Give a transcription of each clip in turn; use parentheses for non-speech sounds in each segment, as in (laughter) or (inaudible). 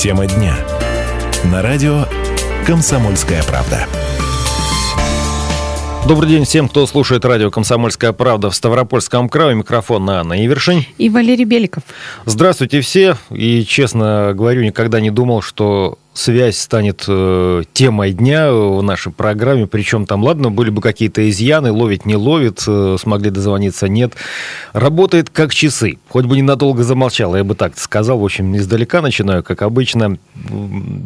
Тема дня. На радио «Комсомольская правда». Добрый день всем, кто слушает радио «Комсомольская правда» в Ставропольском крае. Микрофон на Анна Ивершин. И Валерий Беликов. Здравствуйте все. И, честно говорю, никогда не думал, что связь станет э, темой дня в нашей программе. Причем там, ладно, были бы какие-то изъяны, ловит, не ловит, э, смогли дозвониться, нет. Работает как часы. Хоть бы ненадолго замолчал, я бы так сказал. В общем, издалека начинаю, как обычно.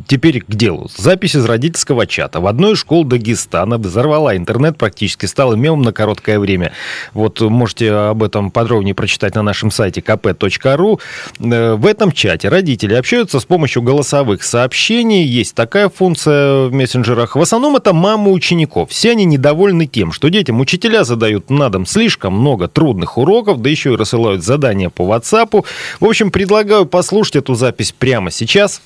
Теперь к делу. Запись из родительского чата. В одной из школ Дагестана взорвала интернет, практически стала мемом на короткое время. Вот можете об этом подробнее прочитать на нашем сайте kp.ru. Э, в этом чате родители общаются с помощью голосовых сообщений сообщений. Есть такая функция в мессенджерах. В основном это мамы учеников. Все они недовольны тем, что детям учителя задают на дом слишком много трудных уроков, да еще и рассылают задания по WhatsApp. В общем, предлагаю послушать эту запись прямо сейчас.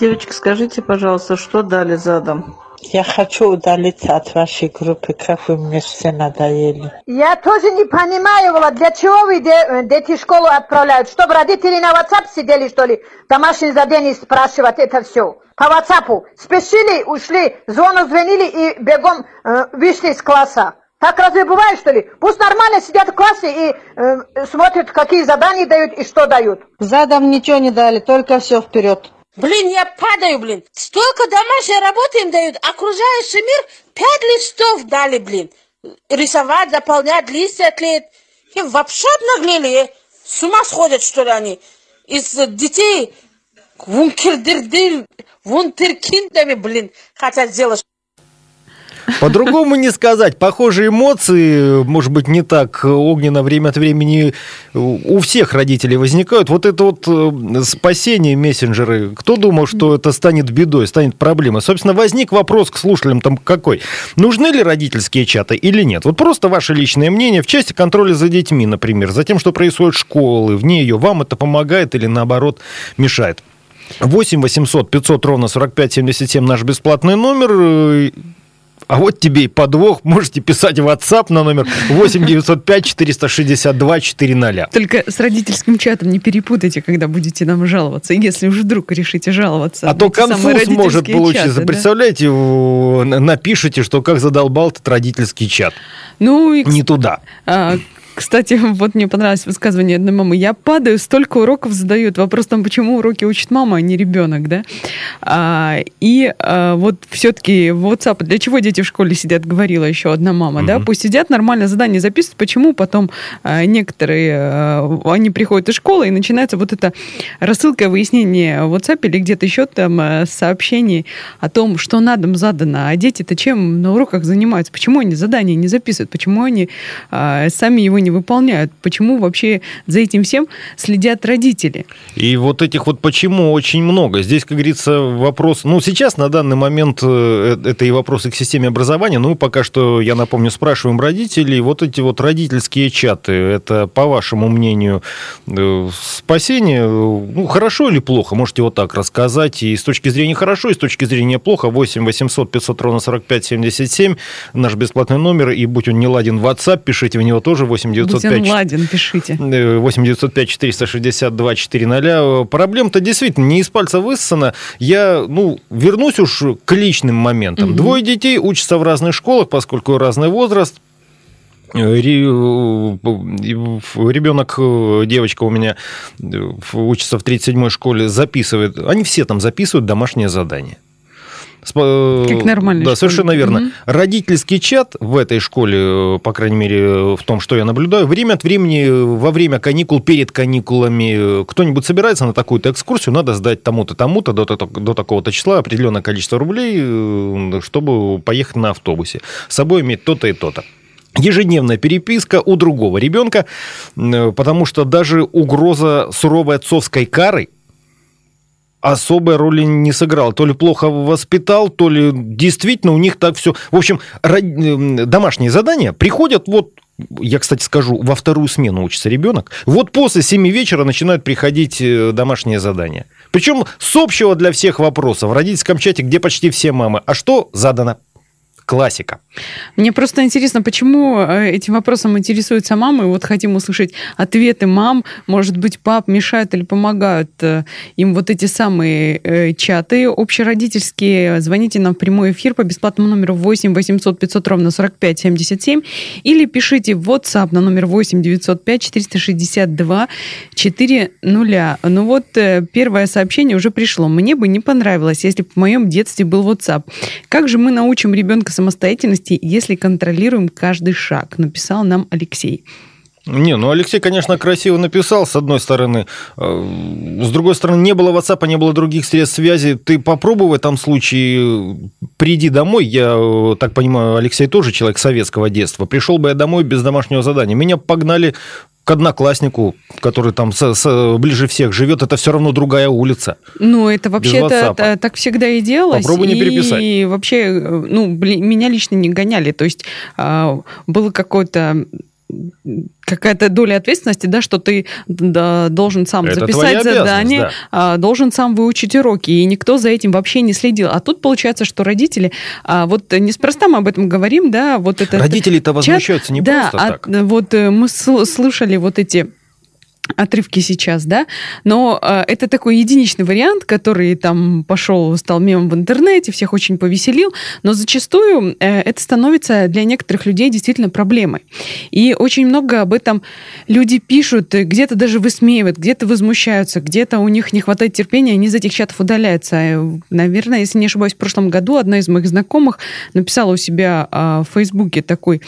Девочка, скажите, пожалуйста, что дали задом? Я хочу удалиться от вашей группы, как вы мне все надоели. Я тоже не понимаю, Влад, для чего вы де, дети в школу отправляют? Чтобы родители на WhatsApp сидели, что ли? Домашние задания спрашивать это все. По WhatsApp. Спешили, ушли, звону звонили и бегом э, вышли из класса. Так разве бывает, что ли? Пусть нормально сидят в классе и э, смотрят, какие задания дают и что дают. Задом ничего не дали, только все вперед. Блин, я падаю, блин. Столько домашней работы им дают. Окружающий мир пять листов дали, блин. Рисовать, заполнять, листья клеить. И вообще обнаглели. С ума сходят, что ли, они. Из детей вункердердер, вунтеркиндами, блин, хотят сделать. По-другому не сказать. Похожие эмоции, может быть, не так огненно время от времени у всех родителей возникают. Вот это вот э, спасение мессенджеры. Кто думал, что это станет бедой, станет проблемой? Собственно, возник вопрос к слушателям там какой. Нужны ли родительские чаты или нет? Вот просто ваше личное мнение в части контроля за детьми, например, за тем, что происходит в школе, вне ее. Вам это помогает или наоборот мешает? 8 800 500 ровно 45 77 наш бесплатный номер. А вот тебе и подвох. Можете писать в WhatsApp на номер 8 905 462 400. Только с родительским чатом не перепутайте, когда будете нам жаловаться. Если уже вдруг решите жаловаться. А то конфуз может получиться. Чаты, Представляете, да? напишите, что как задолбал этот родительский чат. Ну, и... Не туда. А, кстати, (laughs) вот мне понравилось высказывание одной мамы. Я падаю, столько уроков задают. Вопрос там, почему уроки учит мама, а не ребенок, да? А, и а, вот все-таки WhatsApp, для чего дети в школе сидят, говорила еще одна мама, mm-hmm. да? Пусть сидят, нормально задание записывают. Почему потом а, некоторые, а, они приходят из школы, и начинается вот это рассылка, выяснение в WhatsApp или где-то еще там а, сообщений о том, что на дом задано. А дети-то чем на уроках занимаются? Почему они задания не записывают? Почему они а, сами его не выполняют. Почему вообще за этим всем следят родители? И вот этих вот почему очень много. Здесь, как говорится, вопрос... Ну, сейчас на данный момент э, это и вопросы к системе образования. Ну, пока что, я напомню, спрашиваем родителей. Вот эти вот родительские чаты, это, по вашему мнению, э, спасение? Ну, хорошо или плохо? Можете вот так рассказать. И с точки зрения хорошо, и с точки зрения плохо. 8 800 500 ровно 45 77. Наш бесплатный номер. И будь он не ладен WhatsApp, пишите в него тоже 8 905... ладен, пишите. 8 905 462 400. Проблем-то действительно не из пальца высосана. Я, ну, вернусь уж к личным моментам. Угу. Двое детей учатся в разных школах, поскольку разный возраст. Ребенок, девочка у меня учится в 37-й школе, записывает, они все там записывают домашнее задание. Э, как нормально. Да, совершенно верно. Угу. Родительский чат в этой школе, э, по крайней мере, э, в том, что я наблюдаю, время от времени, во время каникул, перед каникулами, кто-нибудь собирается на такую-то экскурсию, надо сдать тому-то, тому-то, до, до такого-то числа определенное количество рублей, чтобы поехать на автобусе. С собой иметь то-то и то-то. Ежедневная переписка у другого ребенка, потому что даже угроза суровой отцовской кары – особой роли не сыграл. То ли плохо воспитал, то ли действительно у них так все... В общем, домашние задания приходят вот я, кстати, скажу, во вторую смену учится ребенок. Вот после 7 вечера начинают приходить э, домашние задания. Причем с общего для всех вопросов. В родительском чате, где почти все мамы. А что задано? Классика. Мне просто интересно, почему э, этим вопросом интересуются мамы. Вот хотим услышать ответы мам. Может быть, пап мешают или помогают э, им вот эти самые э, чаты общеродительские. Звоните нам в прямой эфир по бесплатному номеру 8 800 500 ровно 45 77 или пишите в WhatsApp на номер 8 905 462 400. Ну вот первое сообщение уже пришло. Мне бы не понравилось, если бы в моем детстве был WhatsApp. Как же мы научим ребенка самостоятельности, если контролируем каждый шаг? Написал нам Алексей. Не, ну Алексей, конечно, красиво написал, с одной стороны. Э, с другой стороны, не было WhatsApp, не было других средств связи. Ты попробуй в этом случае, приди домой. Я э, так понимаю, Алексей тоже человек советского детства. Пришел бы я домой без домашнего задания. Меня погнали к однокласснику, который там с, с, ближе всех живет, это все равно другая улица. Ну, это вообще-то так всегда и делалось. Попробуй не переписать. И вообще, э, ну, меня лично не гоняли. То есть а, было какое-то какая-то доля ответственности, да, что ты да, должен сам Это записать задание, да. а, должен сам выучить уроки, и никто за этим вообще не следил. А тут получается, что родители, а, вот неспроста мы об этом говорим, да, вот это... Родители-то возмущаются не да, просто а, так. Вот э, мы слышали вот эти отрывки сейчас, да, но э, это такой единичный вариант, который там пошел, стал мемом в интернете, всех очень повеселил, но зачастую э, это становится для некоторых людей действительно проблемой. И очень много об этом люди пишут, где-то даже высмеивают, где-то возмущаются, где-то у них не хватает терпения, они из этих чатов удаляются. Э, наверное, если не ошибаюсь, в прошлом году одна из моих знакомых написала у себя э, в Фейсбуке такой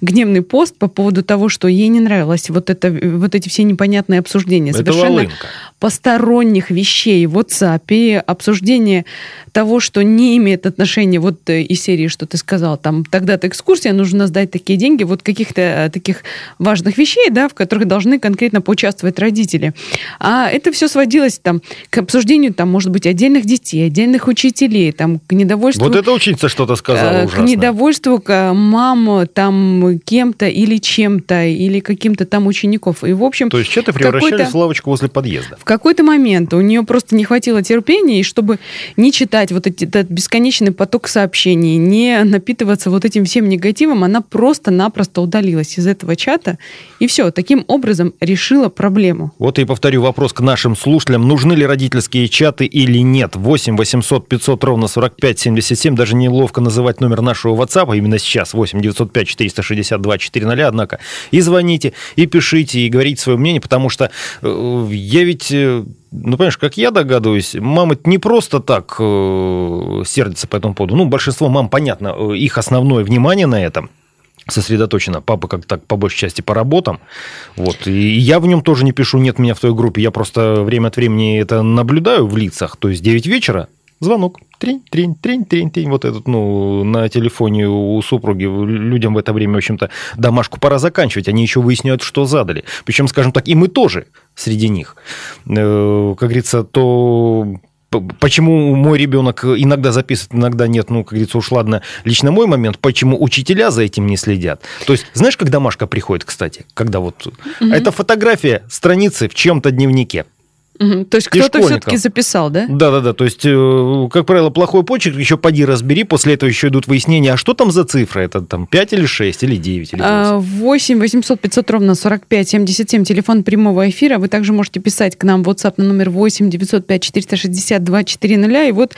гневный пост по поводу того, что ей не нравилось вот, это, вот эти все непонятные непонятное обсуждение Это совершенно волынка. посторонних вещей в WhatsApp, обсуждение того, что не имеет отношения вот э, из серии, что ты сказал, там, тогда-то экскурсия, нужно сдать такие деньги, вот каких-то э, таких важных вещей, да, в которых должны конкретно поучаствовать родители. А это все сводилось там к обсуждению, там, может быть, отдельных детей, отдельных учителей, там, к недовольству... Вот это ученица что-то сказала э, ужасное. К недовольству к мам там кем-то или чем-то, или каким-то там учеников. И, в общем... То есть чаты в какой-то- превращались в лавочку возле подъезда. в какой-то момент у нее просто не хватило терпения, и чтобы не читать вот эти, этот бесконечный поток сообщений, не напитываться вот этим всем негативом, она просто-напросто удалилась из этого чата, и все, таким образом решила проблему. Вот и повторю вопрос к нашим слушателям. Нужны ли родительские чаты или нет? 8 800 500 ровно 45 77. Даже неловко называть номер нашего WhatsApp, а именно сейчас 8 905 462 400. Однако и звоните, и пишите, и говорите свое мнение, потому что э, я ведь... э, ну, понимаешь, как я догадываюсь, мамы не просто так э, сердятся по этому поводу. Ну, большинство мам, понятно, их основное внимание на этом сосредоточено. Папа как так по большей части по работам. Вот. И я в нем тоже не пишу, нет меня в той группе. Я просто время от времени это наблюдаю в лицах. То есть 9 вечера, звонок. Трень, трень, трень, трень, трень. Вот этот, ну, на телефоне у супруги. Людям в это время, в общем-то, домашку пора заканчивать. Они еще выясняют, что задали. Причем, скажем так, и мы тоже среди них. Э, Как говорится, то почему мой ребенок иногда записывает, иногда нет, ну, как говорится, уж ладно, лично мой момент, почему учителя за этим не следят. То есть, знаешь, как домашка приходит, кстати, когда вот... Это фотография страницы в чем-то дневнике. То есть кто-то все-таки записал, да? Да-да-да, то есть, э, как правило, плохой почерк, еще поди разбери, после этого еще идут выяснения, а что там за цифра, это там 5 или 6, или 9, или 8. А, 8 800 500 ровно 45 77, телефон прямого эфира. Вы также можете писать к нам в WhatsApp на номер 8 905 462 400. И вот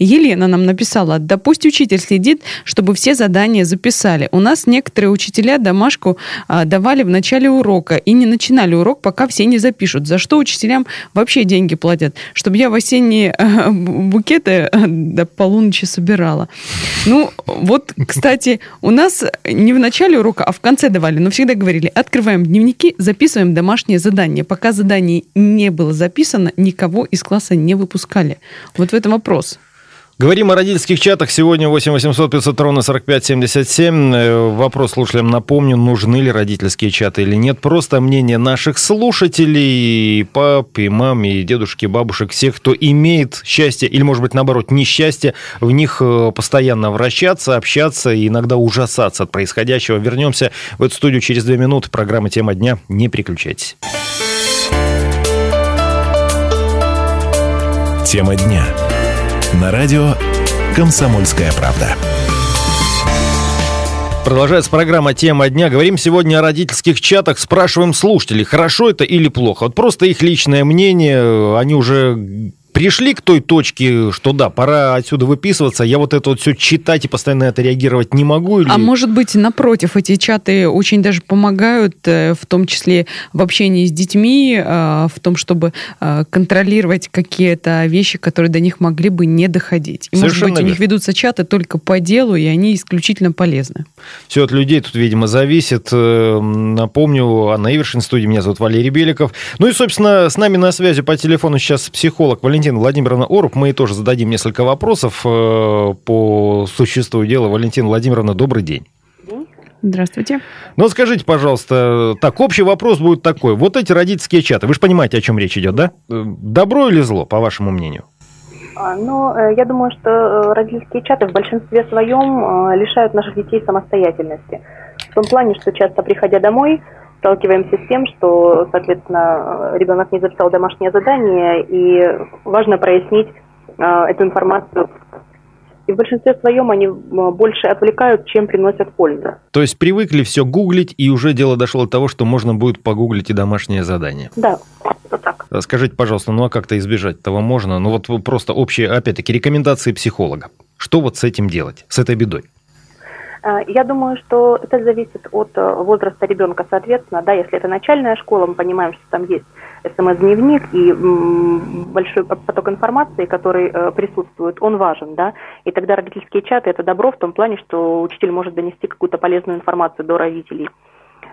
Елена нам написала, да пусть учитель следит, чтобы все задания записали. У нас некоторые учителя домашку а, давали в начале урока и не начинали урок, пока все не запишут. За что учителям вообще деньги платят? Чтобы я в осенние (laughs) букеты (laughs) до полуночи собирала. Ну, вот, (laughs) кстати, у нас не в начале урока, а в конце давали, но всегда говорили, открываем дневники, записываем домашнее задание. Пока задание не было записано, никого из класса не выпускали. Вот в этом вопрос. Говорим о родительских чатах. Сегодня 8 800 500 ровно 45 77. Э, Вопрос слушателям напомню, нужны ли родительские чаты или нет. Просто мнение наших слушателей, и пап, и мам, и дедушки, и бабушек, всех, кто имеет счастье, или, может быть, наоборот, несчастье, в них э, постоянно вращаться, общаться и иногда ужасаться от происходящего. Вернемся в эту студию через две минуты. Программа «Тема дня». Не переключайтесь. Тема дня. На радио «Комсомольская правда». Продолжается программа «Тема дня». Говорим сегодня о родительских чатах. Спрашиваем слушателей, хорошо это или плохо. Вот просто их личное мнение. Они уже пришли к той точке, что да, пора отсюда выписываться, я вот это вот все читать и постоянно это реагировать не могу? Или... А может быть, напротив, эти чаты очень даже помогают, э, в том числе в общении с детьми, э, в том, чтобы э, контролировать какие-то вещи, которые до них могли бы не доходить. И, может быть, у них ведутся чаты только по делу, и они исключительно полезны. Все от людей тут, видимо, зависит. Напомню, Анна Ивершин, студии, меня зовут Валерий Беликов. Ну и, собственно, с нами на связи по телефону сейчас психолог Валентин Валентина Владимировна Оруб. Мы ей тоже зададим несколько вопросов э, по существу дела. Валентина Владимировна, добрый день. Здравствуйте. Ну, скажите, пожалуйста, так, общий вопрос будет такой. Вот эти родительские чаты, вы же понимаете, о чем речь идет, да? Э, добро или зло, по вашему мнению? А, ну, э, я думаю, что родительские чаты в большинстве своем лишают наших детей самостоятельности. В том плане, что часто приходя домой, сталкиваемся с тем, что, соответственно, ребенок не записал домашнее задание, и важно прояснить э, эту информацию. И в большинстве своем они больше отвлекают, чем приносят пользу. То есть привыкли все гуглить, и уже дело дошло до того, что можно будет погуглить и домашнее задание. Да, так. Скажите, пожалуйста, ну а как-то избежать этого можно? Ну вот просто общие, опять-таки, рекомендации психолога. Что вот с этим делать, с этой бедой? Э, я думаю, что это зависит от э, возраста ребенка, соответственно, да, если это начальная школа, мы понимаем, что там есть смс-дневник и большой поток информации, который э, присутствует, он важен, да, и тогда родительские чаты – это добро в том плане, что учитель может донести какую-то полезную информацию до родителей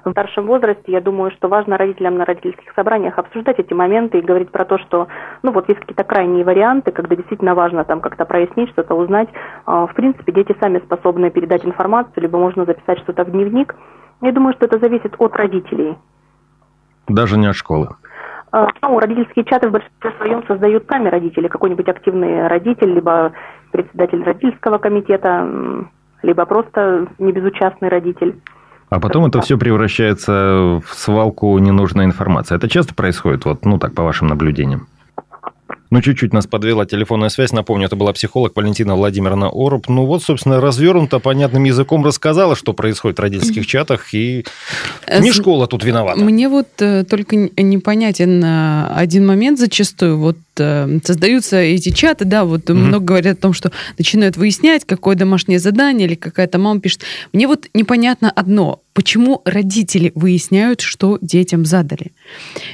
в старшем возрасте, я думаю, что важно родителям на родительских собраниях обсуждать эти моменты и говорить про то, что, ну вот есть какие-то крайние варианты, когда действительно важно там как-то прояснить, что-то узнать. А, в принципе, дети сами способны передать информацию, либо можно записать что-то в дневник. Я думаю, что это зависит от родителей. Даже не от школы. А, ну, родительские чаты в большинстве своем создают сами родители, какой-нибудь активный родитель, либо председатель родительского комитета, либо просто небезучастный родитель. А потом это все превращается в свалку ненужной информации. Это часто происходит, вот, ну так, по вашим наблюдениям? Ну, чуть-чуть нас подвела телефонная связь. Напомню, это была психолог Валентина Владимировна Оруб. Ну, вот, собственно, развернуто, понятным языком рассказала, что происходит в родительских чатах, и э, не школа тут виновата. Мне вот э, только непонятен э, один момент зачастую. Вот создаются эти чаты, да, вот mm-hmm. много говорят о том, что начинают выяснять, какое домашнее задание или какая-то мама пишет. Мне вот непонятно одно почему родители выясняют, что детям задали.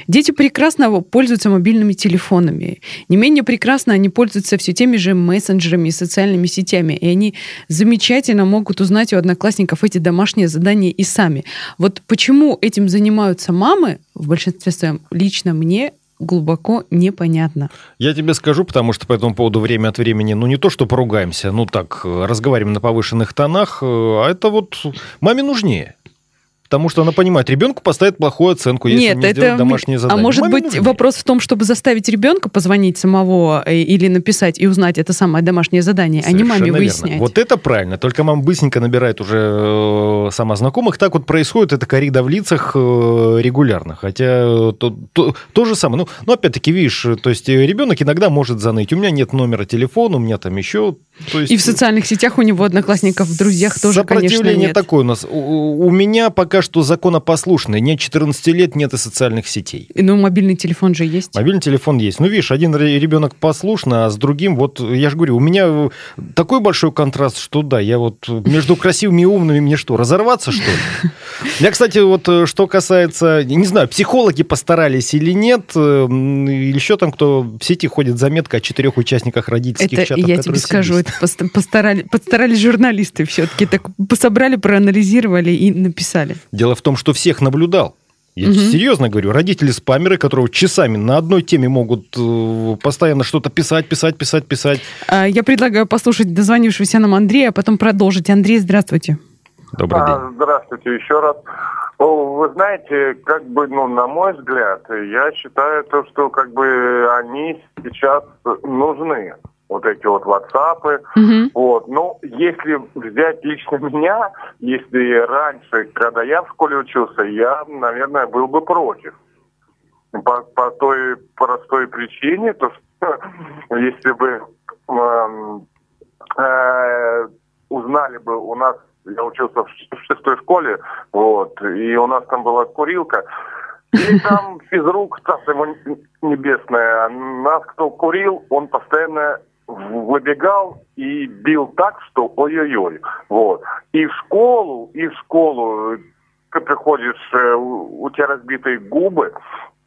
Дети прекрасно пользуются мобильными телефонами. Не менее прекрасно они пользуются все теми же мессенджерами и социальными сетями. И они замечательно могут узнать у одноклассников эти домашние задания и сами. Вот почему этим занимаются мамы, в большинстве своем, лично мне глубоко непонятно. Я тебе скажу, потому что по этому поводу время от времени, ну не то, что поругаемся, ну так, разговариваем на повышенных тонах, э, а это вот маме нужнее. Потому что она понимает, ребенку поставит плохую оценку, если Нет, не это... сделать домашнее задание. А может Маме быть вопрос в том, чтобы заставить ребенка позвонить самого э, или написать и узнать это самое домашнее задание, Совершенно а не маме выяснять. Верно. Вот это правильно. Только мама быстренько набирает уже э, сама знакомых. Так вот происходит это корида в лицах э, регулярно. Хотя то, то, то же самое. Ну, ну, опять-таки, видишь, то есть ребенок иногда может заныть. У меня нет номера телефона, у меня там еще... То есть... И в социальных сетях у него одноклассников в друзьях тоже, конечно, нет. такое у нас. У, у меня пока что законопослушные. Нет 14 лет, нет и социальных сетей. Ну, мобильный телефон же есть. Мобильный телефон есть. Ну, видишь, один ребенок послушный, а с другим, вот, я же говорю, у меня такой большой контраст, что да, я вот между красивыми и умными мне что, разорваться, что ли? (laughs) Я, кстати, вот э, что касается, не знаю, психологи постарались или нет, э, или еще там кто в сети ходит заметка о четырех участниках родительских это, чатов. Я тебе скажу, это постарали, постарались журналисты все-таки, так собрали, проанализировали и написали. Дело в том, что всех наблюдал. Я угу. серьезно говорю, родители-спамеры, которые часами на одной теме могут э, постоянно что-то писать, писать, писать, писать. А, я предлагаю послушать дозвонившегося нам Андрея, а потом продолжить. Андрей, здравствуйте. Добрый а, день. Здравствуйте еще раз. Вы знаете, как бы, ну, на мой взгляд, я считаю то, что как бы они сейчас нужны вот эти вот WhatsApp. Угу. Вот. Ну, если взять лично меня, если раньше, когда я в школе учился, я, наверное, был бы против. По, по той простой причине, то что (laughs) если бы э, э, узнали бы у нас я учился в шестой школе, вот, и у нас там была курилка, и (laughs) там физрук, царство ему небесное, нас кто курил, он постоянно выбегал и бил так, что ой-ой-ой. Вот. И в школу, и в школу ты приходишь, э, у тебя разбитые губы,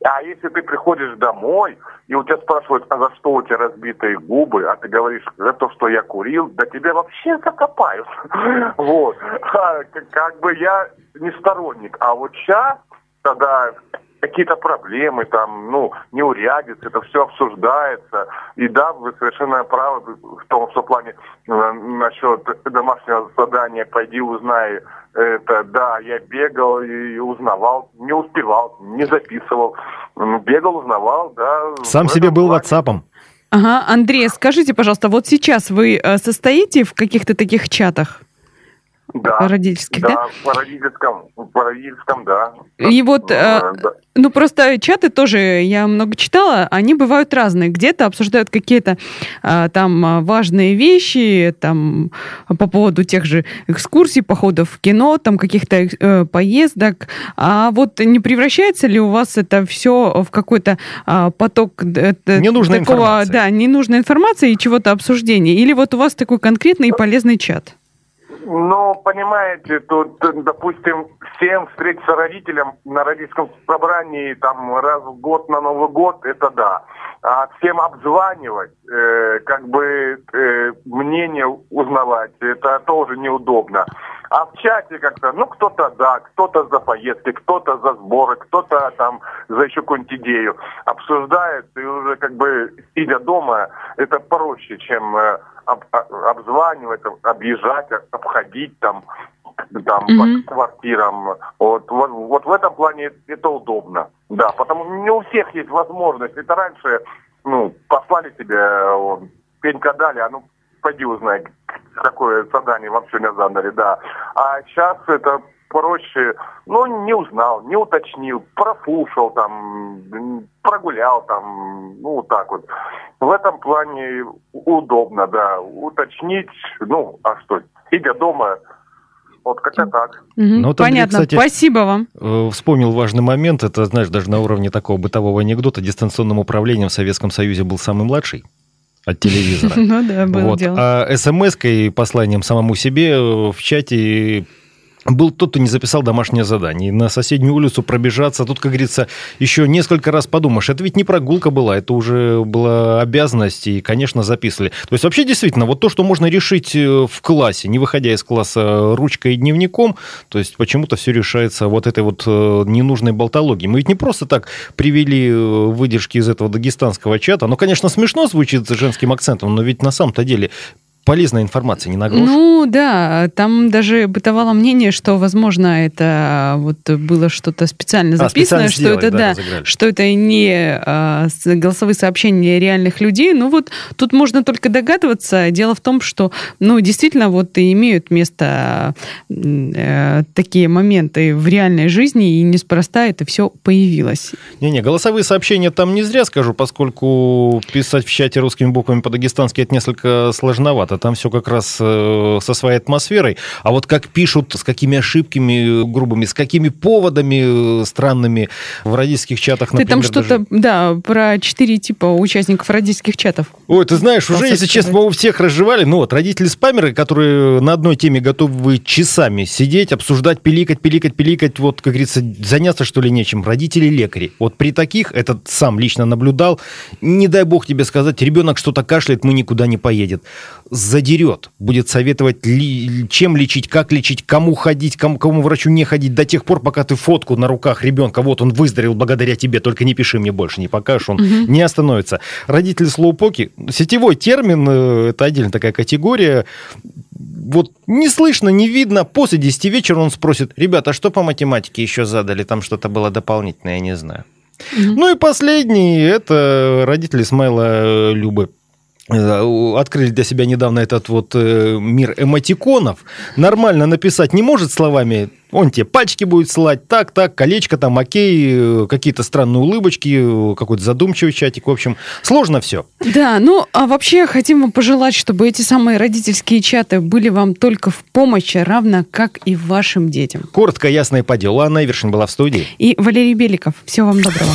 а если ты приходишь домой, и у тебя спрашивают, а за что у тебя разбитые губы, а ты говоришь, за то, что я курил, да тебя вообще закопают. (laughs) Вот. А, как бы я не сторонник. А вот сейчас, когда какие-то проблемы, там, ну, неурядицы, это все обсуждается. И да, вы совершенно правы в том, что в плане э, насчет домашнего задания «пойди узнай», это, да, я бегал и узнавал, не успевал, не записывал, бегал, узнавал, да. Сам себе был ватсапом. Ага, Андрей, скажите, пожалуйста, вот сейчас вы э, состоите в каких-то таких чатах? Да. Родительских, да? Да, по родительском, по родительском, да. И вот, э, да. ну просто чаты тоже, я много читала, они бывают разные. Где-то обсуждают какие-то э, там а, важные вещи, там по поводу тех же экскурсий, походов в кино, там каких-то э, поездок. А вот не превращается ли у вас это все в какой-то э, поток э, ненужной такого, информации. да, ненужной информации и чего-то обсуждения? Или вот у вас такой конкретный и полезный чат? Ну, понимаете, тут, допустим, всем встретиться родителям на родительском собрании там раз в год на Новый год, это да. А всем обзванивать, э, как бы э, мнение узнавать, это тоже неудобно. А в чате как-то, ну, кто-то да, кто-то за поездки, кто-то за сборы, кто-то там за еще какую-нибудь идею обсуждает, и уже как бы, сидя дома, это проще, чем э, об, обзванивать, объезжать, обходить там, там Мгм. по квартирам. Вот, вот, вот в этом плане это удобно. Да, потому не у всех есть возможность. Это раньше, ну, послали тебе, вон, пенька дали, а ну, пойди узнай, какое задание вам сегодня задали, да. А сейчас это проще, ну, не узнал, не уточнил, прослушал там, прогулял там, ну, вот так вот. В этом плане удобно, да, уточнить, ну, а что, сидя дома, вот как-то так. Мгм, Ну, вот, Андрей, Понятно, кстати, спасибо вам. Э, Вспомнил важный момент. Это, знаешь, даже на уровне такого бытового анекдота дистанционным управлением в Советском Союзе был самый младший от телевизора. (laughs) Ну да, было Вот. дело. А смс-кой, посланием самому себе э, в чате был тот, кто не записал домашнее задание. На соседнюю улицу пробежаться. Тут, как говорится, еще несколько раз подумаешь. Это ведь не прогулка была, это уже была обязанность. И, конечно, записывали. То есть, вообще, действительно, вот то, что можно решить э, в классе, не выходя из класса ручкой и дневником, то есть, почему-то все решается вот этой вот э, ненужной болтологией. Мы ведь не просто так привели э, выдержки из этого дагестанского чата. Оно, конечно, смешно звучит с женским акцентом, но ведь на самом-то деле полезная информация, не на грош. Ну да, там даже бытовало мнение, что, возможно, это вот было что-то специально А, специально что сделали, это да, разыграли. что это не а, голосовые сообщения реальных людей. Ну вот тут можно только догадываться. Дело в том, что, ну действительно, вот и имеют место э, такие моменты в реальной жизни, и неспроста это все появилось. Не-не, голосовые сообщения там не зря скажу, поскольку писать в чате русскими буквами по-дагестански это несколько сложновато. Там все как раз э, со своей атмосферой. А вот как пишут, с какими ошибками грубыми, с какими поводами э, странными в родительских чатах, Ты например, там что-то, даже- да, про четыре типа участников родительских чатов. Ой, ты знаешь, уже, если честно, мы у всех разжевали. Ну вот, родители-спамеры, которые на одной теме готовы часами сидеть, обсуждать, пиликать, пиликать, пиликать, вот, как говорится, заняться, что ли, нечем. Родители-лекари. Вот при таких, этот сам лично наблюдал, не дай бог тебе сказать, ребенок что-то кашляет, мы никуда не поедет. Задерет, будет советовать, ли- чем лечить, как лечить, кому ходить, кому, кому врачу не ходить, до тех пор, пока ты фотку на руках ребенка, вот он выздоровел благодаря тебе, только не пиши мне больше, не покажешь, он не остановится. Родители слоупоки, сетевой термин, э, это отдельная такая категория, вот не слышно, не видно, после 10 вечера он спросит, ребята, а что по математике еще задали, там что-то было дополнительное, я не знаю. Ну и последний, это родители Смайла э, Любы. Э, открыли для себя недавно этот вот э, мир эмотиконов, нормально написать не может словами, он тебе пальчики будет слать, так, так, колечко там, окей, э, какие-то странные улыбочки, какой-то задумчивый чатик, в общем, сложно все. Да, ну, а вообще хотим вам пожелать, чтобы эти самые родительские чаты были вам только в помощи, равно как и вашим детям. Коротко, ясно и по делу. Анна Ивершин была в студии. И Валерий Беликов. Всего вам доброго.